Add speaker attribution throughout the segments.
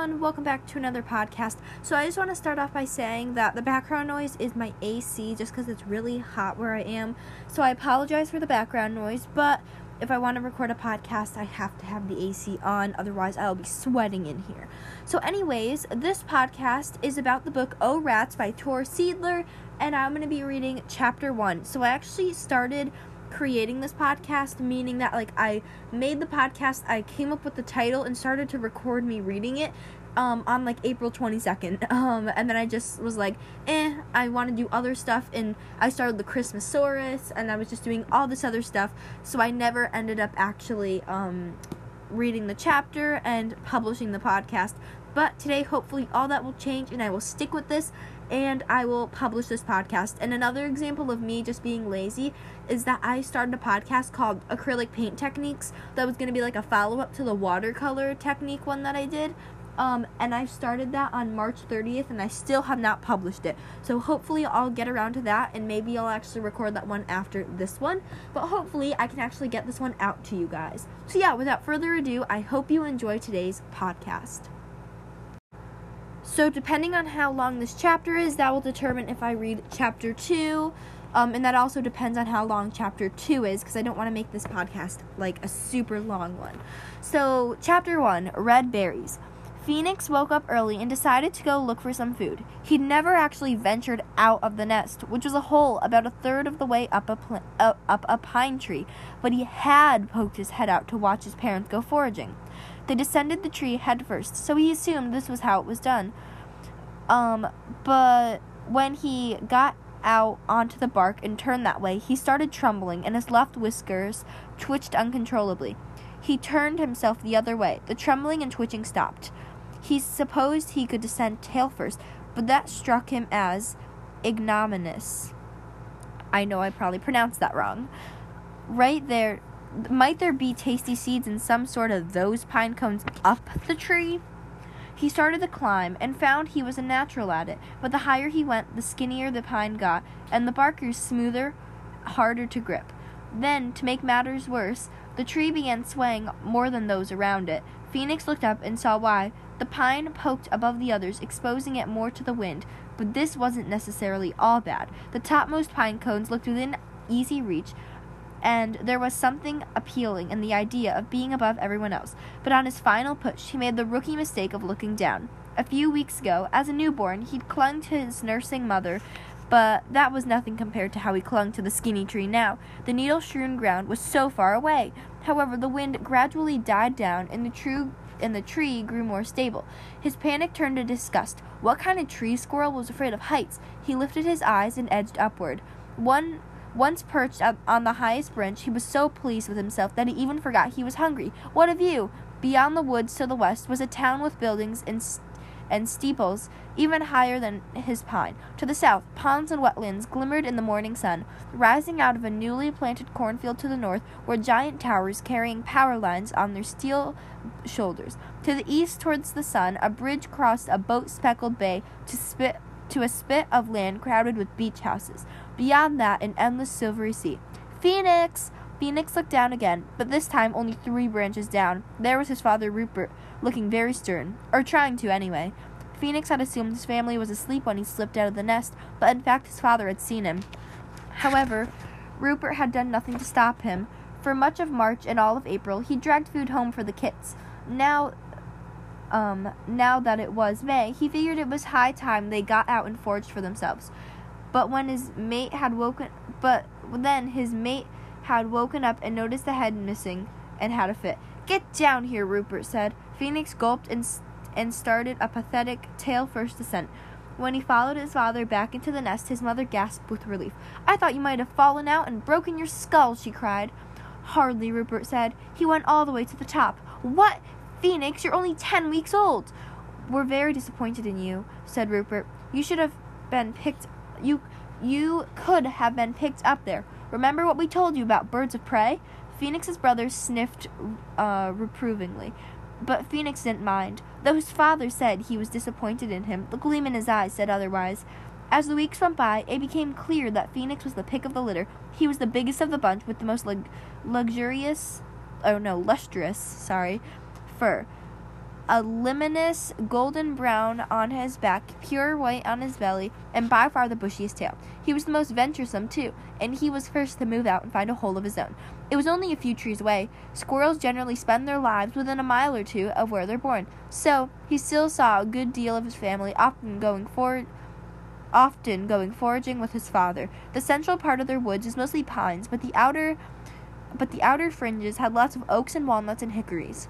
Speaker 1: everyone, welcome back to another podcast. So, I just want to start off by saying that the background noise is my AC just because it's really hot where I am. So, I apologize for the background noise, but if I want to record a podcast, I have to have the AC on, otherwise, I'll be sweating in here. So, anyways, this podcast is about the book Oh Rats by Tor Seidler, and I'm going to be reading chapter one. So, I actually started creating this podcast, meaning that like I made the podcast, I came up with the title and started to record me reading it um, on like April 22nd. Um, and then I just was like, eh, I want to do other stuff. And I started the Christmasaurus and I was just doing all this other stuff. So I never ended up actually um, reading the chapter and publishing the podcast. But today, hopefully, all that will change and I will stick with this and I will publish this podcast. And another example of me just being lazy is that I started a podcast called Acrylic Paint Techniques that was going to be like a follow up to the watercolor technique one that I did. Um, and I started that on March 30th, and I still have not published it. So hopefully, I'll get around to that, and maybe I'll actually record that one after this one. But hopefully, I can actually get this one out to you guys. So, yeah, without further ado, I hope you enjoy today's podcast. So, depending on how long this chapter is, that will determine if I read chapter 2. Um, and that also depends on how long chapter 2 is, because I don't want to make this podcast like a super long one. So, chapter 1 Red Berries. Phoenix woke up early and decided to go look for some food. He'd never actually ventured out of the nest, which was a hole about a third of the way up a, pl- uh, up a pine tree, but he had poked his head out to watch his parents go foraging. They descended the tree head first, so he assumed this was how it was done. Um, but when he got out onto the bark and turned that way, he started trembling, and his left whiskers twitched uncontrollably. He turned himself the other way. The trembling and twitching stopped. He supposed he could descend tail first, but that struck him as ignominious. I know I probably pronounced that wrong. Right there, might there be tasty seeds in some sort of those pine cones up the tree? He started to climb and found he was a natural at it, but the higher he went, the skinnier the pine got, and the bark grew smoother, harder to grip. Then, to make matters worse, the tree began swaying more than those around it. Phoenix looked up and saw why. The pine poked above the others, exposing it more to the wind, but this wasn't necessarily all bad. The topmost pine cones looked within easy reach, and there was something appealing in the idea of being above everyone else. But on his final push, he made the rookie mistake of looking down. A few weeks ago, as a newborn, he'd clung to his nursing mother, but that was nothing compared to how he clung to the skinny tree now. The needle strewn ground was so far away. However, the wind gradually died down, and the true and the tree grew more stable. His panic turned to disgust. What kind of tree squirrel was afraid of heights? He lifted his eyes and edged upward. One once perched on the highest branch, he was so pleased with himself that he even forgot he was hungry. What a view! Beyond the woods to the west was a town with buildings and, st- and steeples even higher than his pine. To the south, ponds and wetlands glimmered in the morning sun. Rising out of a newly planted cornfield to the north were giant towers carrying power lines on their steel shoulders. To the east, towards the sun, a bridge crossed a boat speckled bay to spit to a spit of land crowded with beach houses. Beyond that, an endless silvery sea. Phoenix! Phoenix looked down again, but this time only three branches down. There was his father Rupert, looking very stern, or trying to anyway. Phoenix had assumed his family was asleep when he slipped out of the nest, but in fact his father had seen him. However, Rupert had done nothing to stop him. For much of March and all of April, he dragged food home for the kits. Now um, now that it was May, he figured it was high time they got out and foraged for themselves. But when his mate had woken, but then his mate had woken up and noticed the head missing and had a fit. Get down here, Rupert said. Phoenix gulped and and started a pathetic tail first descent. When he followed his father back into the nest, his mother gasped with relief. I thought you might have fallen out and broken your skull, she cried. Hardly, Rupert said. He went all the way to the top. What? Phoenix, you're only ten weeks old. We're very disappointed in you, said Rupert. You should have been picked you you could have been picked up there. Remember what we told you about birds of prey? Phoenix's brother sniffed uh, reprovingly, but Phoenix didn't mind. Though his father said he was disappointed in him, the gleam in his eyes said otherwise. As the weeks went by, it became clear that Phoenix was the pick of the litter. He was the biggest of the bunch with the most lug- luxurious, oh no, lustrous, sorry, fur. A luminous golden brown on his back, pure white on his belly, and by far the bushiest tail. He was the most venturesome, too, and he was first to move out and find a hole of his own. It was only a few trees away. Squirrels generally spend their lives within a mile or two of where they're born, so he still saw a good deal of his family, often going forward often going foraging with his father. The central part of their woods is mostly pines, but the outer but the outer fringes had lots of oaks and walnuts and hickories.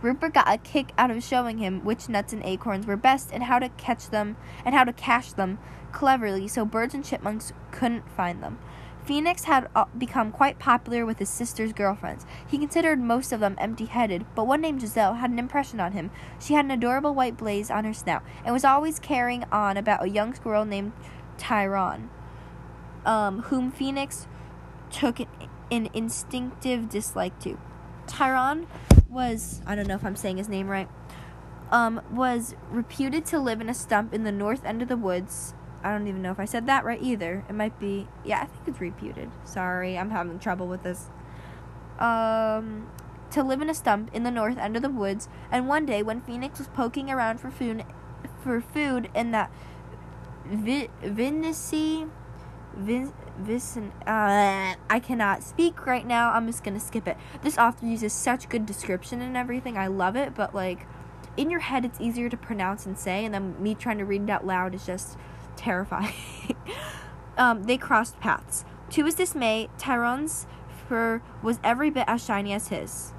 Speaker 1: Rupert got a kick out of showing him which nuts and acorns were best and how to catch them and how to cache them cleverly so birds and chipmunks couldn't find them. Phoenix had uh, become quite popular with his sister's girlfriends. He considered most of them empty headed, but one named Giselle had an impression on him. She had an adorable white blaze on her snout and was always carrying on about a young squirrel named Tyrone, um, whom Phoenix took an instinctive dislike to. Tyrone was I don't know if I'm saying his name right. Um, was reputed to live in a stump in the north end of the woods. I don't even know if I said that right either. It might be yeah, I think it's reputed. Sorry, I'm having trouble with this. Um to live in a stump in the north end of the woods, and one day when Phoenix was poking around for food for food in that vi- Vindicy Vicin- uh, I cannot speak right now. I'm just gonna skip it. This author uses such good description and everything. I love it, but like in your head, it's easier to pronounce and say, and then me trying to read it out loud is just terrifying. um, they crossed paths. To his dismay, Tyrone's fur was every bit as shiny as his.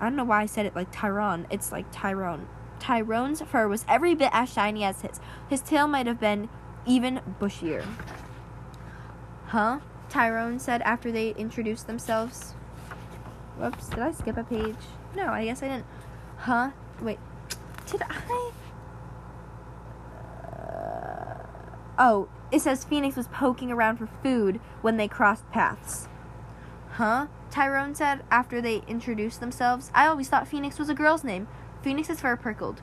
Speaker 1: I don't know why I said it like Tyrone. It's like Tyrone. Tyrone's fur was every bit as shiny as his. His tail might have been even bushier. Huh? Tyrone said after they introduced themselves. Whoops, did I skip a page? No, I guess I didn't. Huh? Wait, did I? Uh, oh, it says Phoenix was poking around for food when they crossed paths. Huh? Tyrone said after they introduced themselves. I always thought Phoenix was a girl's name. Phoenix Phoenix's fur prickled.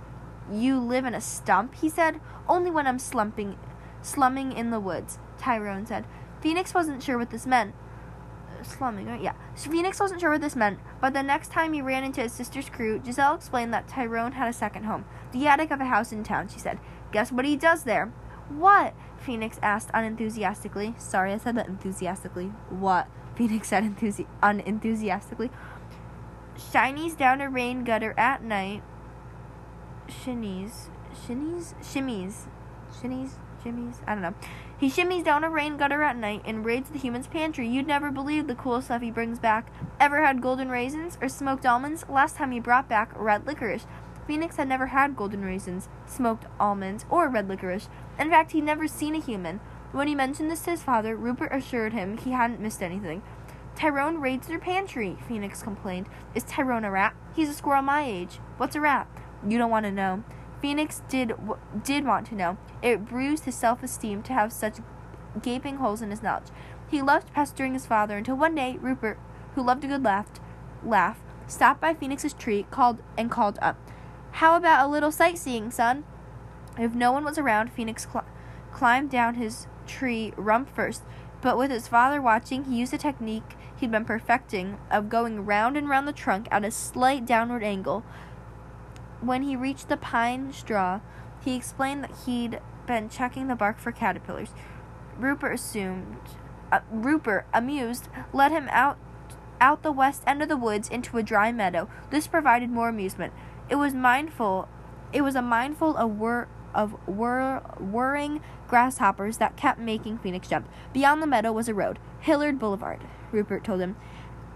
Speaker 1: You live in a stump, he said. Only when I'm slumping, slumming in the woods, Tyrone said. Phoenix wasn't sure what this meant. Uh, slumming, right? Yeah. Phoenix wasn't sure what this meant, but the next time he ran into his sister's crew, Giselle explained that Tyrone had a second home, the attic of a house in town, she said. Guess what he does there? What? Phoenix asked unenthusiastically. Sorry, I said that enthusiastically. What? Phoenix said enthusi- unenthusiastically. Shinies down a rain gutter at night. Shinnies. Shinnies? Shimmies. Shinnies? Shimmies? I don't know. He shimmies down a rain gutter at night and raids the human's pantry. You'd never believe the cool stuff he brings back. Ever had golden raisins or smoked almonds? Last time he brought back red licorice. Phoenix had never had golden raisins, smoked almonds, or red licorice. In fact, he'd never seen a human. When he mentioned this to his father, Rupert assured him he hadn't missed anything. Tyrone raids their pantry, Phoenix complained. Is Tyrone a rat? He's a squirrel my age. What's a rat? You don't want to know. Phoenix did did want to know. It bruised his self-esteem to have such gaping holes in his knowledge. He loved pestering his father until one day Rupert, who loved a good laugh, laugh, stopped by Phoenix's tree, called and called up, "How about a little sightseeing, son?" If no one was around, Phoenix cl- climbed down his tree rump first, but with his father watching, he used a technique he'd been perfecting of going round and round the trunk at a slight downward angle when he reached the pine straw, he explained that he'd been checking the bark for caterpillars. Rupert assumed. Uh, Rupert, amused, led him out out the west end of the woods into a dry meadow. This provided more amusement. It was mindful. It was a mindful of whir of whir, whirring grasshoppers that kept making Phoenix jump. Beyond the meadow was a road, Hilliard Boulevard. Rupert told him.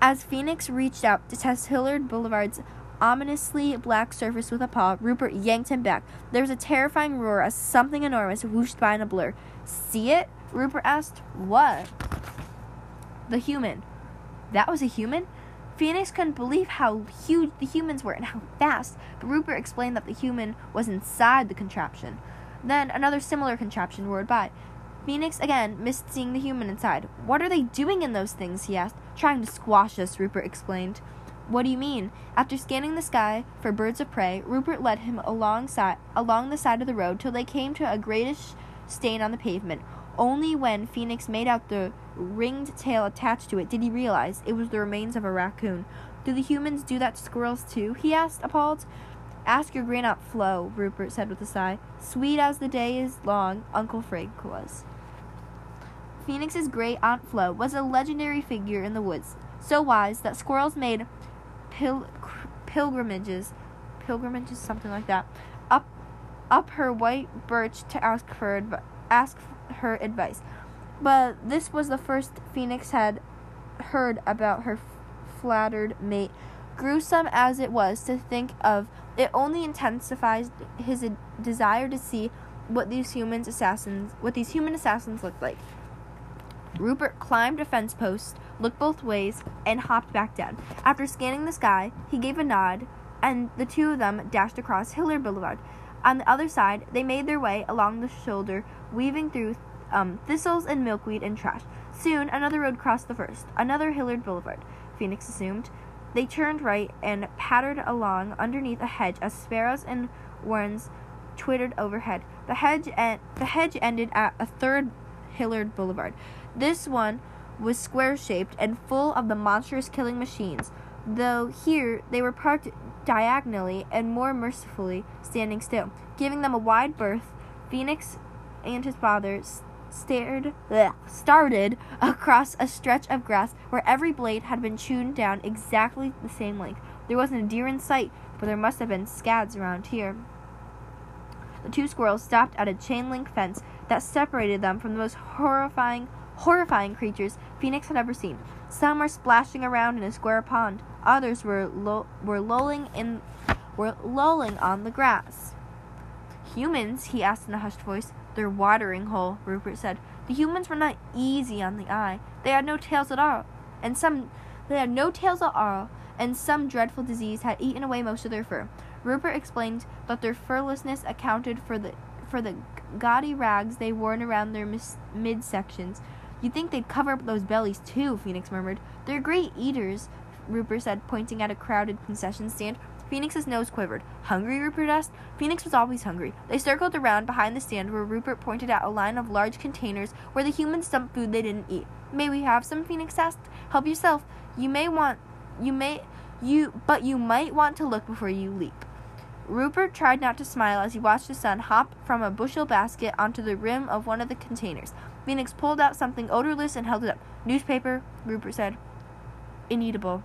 Speaker 1: As Phoenix reached out to test Hilliard Boulevard's ominously black surface with a paw, Rupert yanked him back. There was a terrifying roar as something enormous whooshed by in a blur. See it? Rupert asked. What? The human. That was a human? Phoenix couldn't believe how huge the humans were and how fast, but Rupert explained that the human was inside the contraption. Then another similar contraption roared by. Phoenix again missed seeing the human inside. What are they doing in those things? he asked. Trying to squash us, Rupert explained. What do you mean? After scanning the sky for birds of prey, Rupert led him alongside, along the side of the road till they came to a grayish stain on the pavement. Only when Phoenix made out the ringed tail attached to it did he realize it was the remains of a raccoon. Do the humans do that to squirrels too? he asked, appalled. Ask your grand aunt Flo, Rupert said with a sigh. Sweet as the day is long, Uncle Frank was. Phoenix's great aunt Flo was a legendary figure in the woods, so wise that squirrels made pil- pilgrimages, pilgrimages, something like that, up up her white birch to ask her adv- ask her advice. But this was the first Phoenix had heard about her f- flattered mate. Gruesome as it was to think of, it only intensifies his uh, desire to see what these humans assassins what these human assassins looked like. Rupert climbed a fence post, looked both ways, and hopped back down. After scanning the sky, he gave a nod, and the two of them dashed across Hilliard Boulevard. On the other side, they made their way along the shoulder, weaving through um, thistles and milkweed and trash. Soon, another road crossed the first, another Hilliard Boulevard, Phoenix assumed. They turned right and pattered along underneath a hedge as sparrows and warrens twittered overhead. The hedge, en- the hedge ended at a third Hilliard Boulevard. This one was square shaped and full of the monstrous killing machines, though here they were parked diagonally and more mercifully standing still, giving them a wide berth. Phoenix and his father stared, bleh, started across a stretch of grass where every blade had been chewed down exactly the same length. There wasn't a deer in sight, but there must have been scads around here. The two squirrels stopped at a chain link fence that separated them from the most horrifying, horrifying creatures Phoenix had ever seen. Some were splashing around in a square pond. Others were lo- were lolling in were lolling on the grass. Humans, he asked in a hushed voice. Their watering hole, Rupert said. The humans were not easy on the eye. They had no tails at all, and some they had no tails at all, and some dreadful disease had eaten away most of their fur. Rupert explained that their furlessness accounted for the for the gaudy rags they wore around their mis- midsections. You'd think they'd cover up those bellies too, Phoenix murmured. They're great eaters, Rupert said, pointing at a crowded concession stand. Phoenix's nose quivered. Hungry? Rupert asked. Phoenix was always hungry. They circled around behind the stand where Rupert pointed out a line of large containers where the humans dumped food they didn't eat. May we have some? Phoenix asked. Help yourself. You may want you may you but you might want to look before you leap. Rupert tried not to smile as he watched his son hop from a bushel basket onto the rim of one of the containers. Phoenix pulled out something odorless and held it up. Newspaper, Rupert said. Ineatable.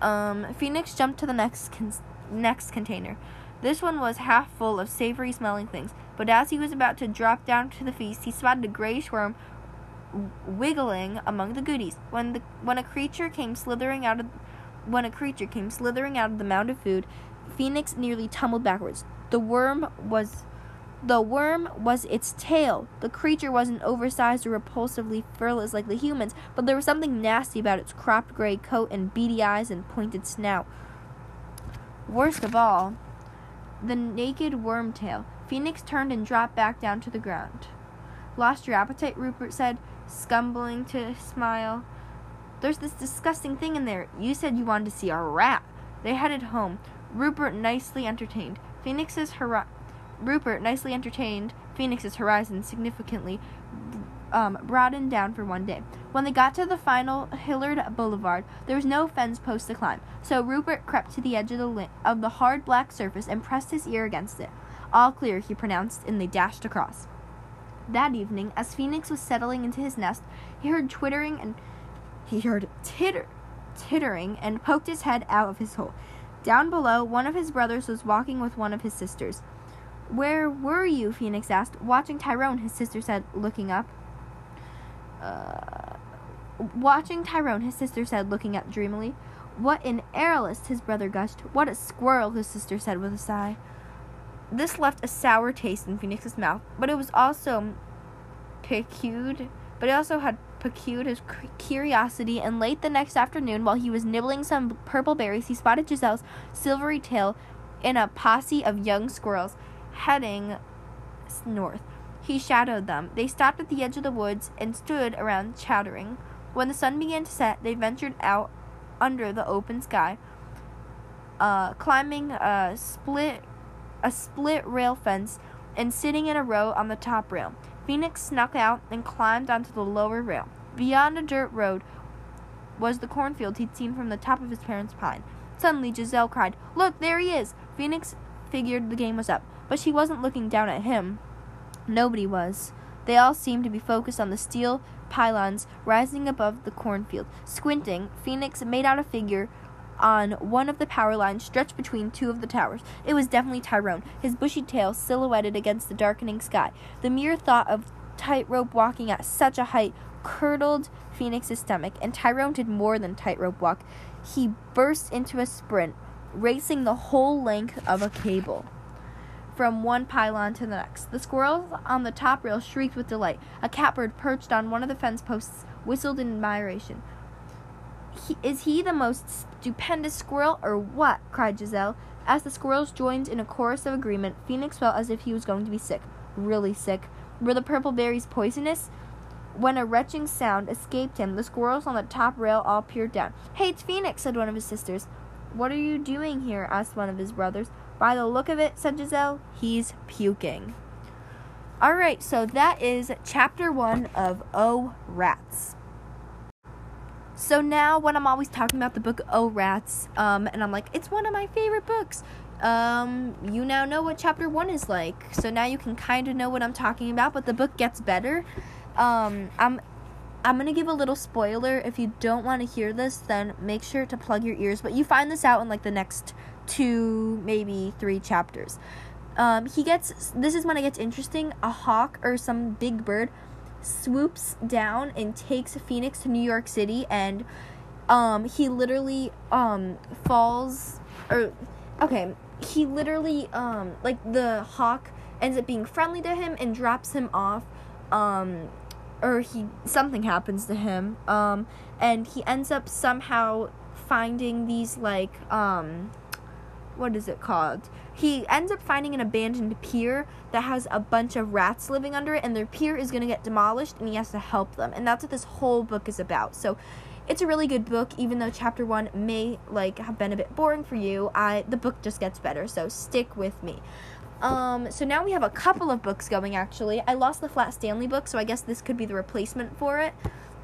Speaker 1: Um, Phoenix jumped to the next con- next container. This one was half full of savory smelling things, but as he was about to drop down to the feast, he spotted a grayish worm wiggling among the goodies. When the when a creature came slithering out of when a creature came slithering out of the mound of food, Phoenix nearly tumbled backwards. The worm was the worm was its tail. The creature wasn't oversized or repulsively furless like the humans, but there was something nasty about its cropped gray coat and beady eyes and pointed snout. Worst of all, the naked worm tail. Phoenix turned and dropped back down to the ground. Lost your appetite, Rupert said, scumbling to smile. There's this disgusting thing in there. You said you wanted to see a rat. They headed home. Rupert nicely entertained. Phoenix's hor- Rupert nicely entertained. Phoenix's horizon significantly um, broadened down for one day. When they got to the final Hilliard Boulevard, there was no fence post to climb, so Rupert crept to the edge of the of the hard black surface and pressed his ear against it. All clear, he pronounced, and they dashed across. That evening, as Phoenix was settling into his nest, he heard twittering and he heard titter, tittering and poked his head out of his hole. Down below, one of his brothers was walking with one of his sisters. Where were you? Phoenix asked. Watching Tyrone, his sister said, looking up. Uh, watching Tyrone, his sister said, looking up dreamily. What an airlist, his brother gushed. What a squirrel, his sister said with a sigh. This left a sour taste in Phoenix's mouth, but it was also piqued, but it also had piqued his curiosity, and late the next afternoon, while he was nibbling some purple berries, he spotted Giselle's silvery tail in a posse of young squirrels heading north. He shadowed them. They stopped at the edge of the woods and stood around chattering. When the sun began to set, they ventured out under the open sky, uh, climbing a split a split rail fence and sitting in a row on the top rail. Phoenix snuck out and climbed onto the lower rail. Beyond a dirt road was the cornfield he'd seen from the top of his parents' pine. Suddenly, Giselle cried, Look, there he is! Phoenix figured the game was up, but she wasn't looking down at him. Nobody was. They all seemed to be focused on the steel pylons rising above the cornfield. Squinting, Phoenix made out a figure on one of the power lines stretched between two of the towers. It was definitely Tyrone, his bushy tail silhouetted against the darkening sky. The mere thought of tightrope walking at such a height curdled Phoenix's stomach, and Tyrone did more than tightrope walk. He burst into a sprint, racing the whole length of a cable from one pylon to the next. The squirrels on the top rail shrieked with delight. A catbird perched on one of the fence posts whistled in admiration. He, is he the most stupendous squirrel, or what? cried Giselle. As the squirrels joined in a chorus of agreement, Phoenix felt as if he was going to be sick. Really sick. Were the purple berries poisonous? When a retching sound escaped him, the squirrels on the top rail all peered down. Hey, it's Phoenix, said one of his sisters. What are you doing here? asked one of his brothers. By the look of it, said Giselle, he's puking. Alright, so that is chapter one of Oh Rats. So now, when I'm always talking about the book Oh Rats, um, and I'm like, it's one of my favorite books, um, you now know what chapter one is like. So now you can kind of know what I'm talking about, but the book gets better. Um, I'm I'm gonna give a little spoiler. If you don't want to hear this, then make sure to plug your ears. But you find this out in like the next two, maybe three chapters. Um, he gets this is when it gets interesting. A hawk or some big bird swoops down and takes Phoenix to New York City, and um, he literally um falls or okay, he literally um like the hawk ends up being friendly to him and drops him off um or he something happens to him um and he ends up somehow finding these like um what is it called? He ends up finding an abandoned pier that has a bunch of rats living under it and their pier is going to get demolished and he has to help them and that's what this whole book is about. So it's a really good book even though chapter 1 may like have been a bit boring for you i the book just gets better so stick with me um, so now we have a couple of books going actually. I lost the Flat Stanley book, so I guess this could be the replacement for it.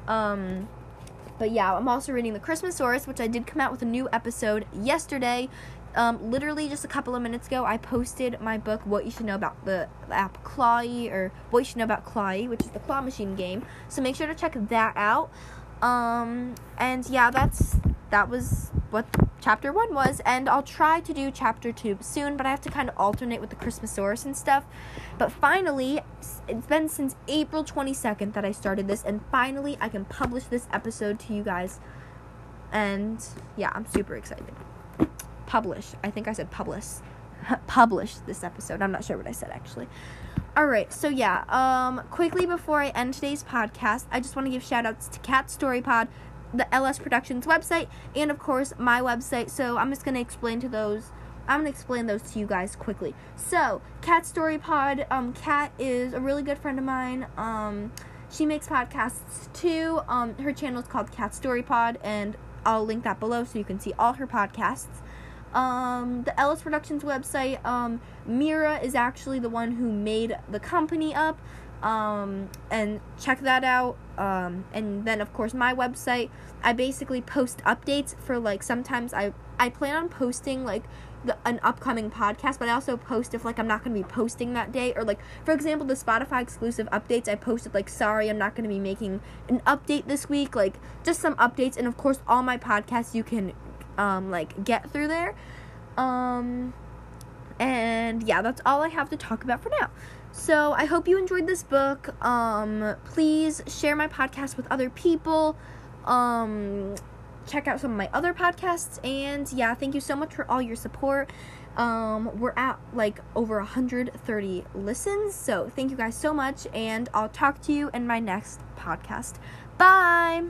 Speaker 1: Um, but yeah, I'm also reading The Christmasaurus, which I did come out with a new episode yesterday. Um, literally just a couple of minutes ago, I posted my book, What You Should Know About the app Clawy, or What You Should Know About Clawy, which is the claw machine game. So make sure to check that out. Um, and yeah, that's that was what chapter one was, and I'll try to do chapter two soon, but I have to kind of alternate with the Christmasaurus and stuff. But finally, it's been since April 22nd that I started this, and finally I can publish this episode to you guys. And yeah, I'm super excited. Publish. I think I said publish. publish this episode. I'm not sure what I said actually. Alright, so yeah, um, quickly before I end today's podcast, I just want to give shout outs to Kat Story Pod, the LS Productions website, and of course my website. So I'm just gonna explain to those. I'm gonna explain those to you guys quickly. So Kat Story Pod, um, Kat is a really good friend of mine. Um, she makes podcasts too. Um, her channel is called Kat Story Pod, and I'll link that below so you can see all her podcasts. Um, the LS Productions website, um, Mira is actually the one who made the company up um, and check that out. Um, and then of course my website. I basically post updates for like sometimes I I plan on posting like the, an upcoming podcast, but I also post if like I'm not going to be posting that day or like for example the Spotify exclusive updates I posted like sorry I'm not going to be making an update this week like just some updates and of course all my podcasts you can um like get through there. Um and yeah, that's all I have to talk about for now. So I hope you enjoyed this book. Um, please share my podcast with other people. Um, check out some of my other podcasts. And yeah, thank you so much for all your support. Um, we're at like over 130 listens. So thank you guys so much. And I'll talk to you in my next podcast. Bye.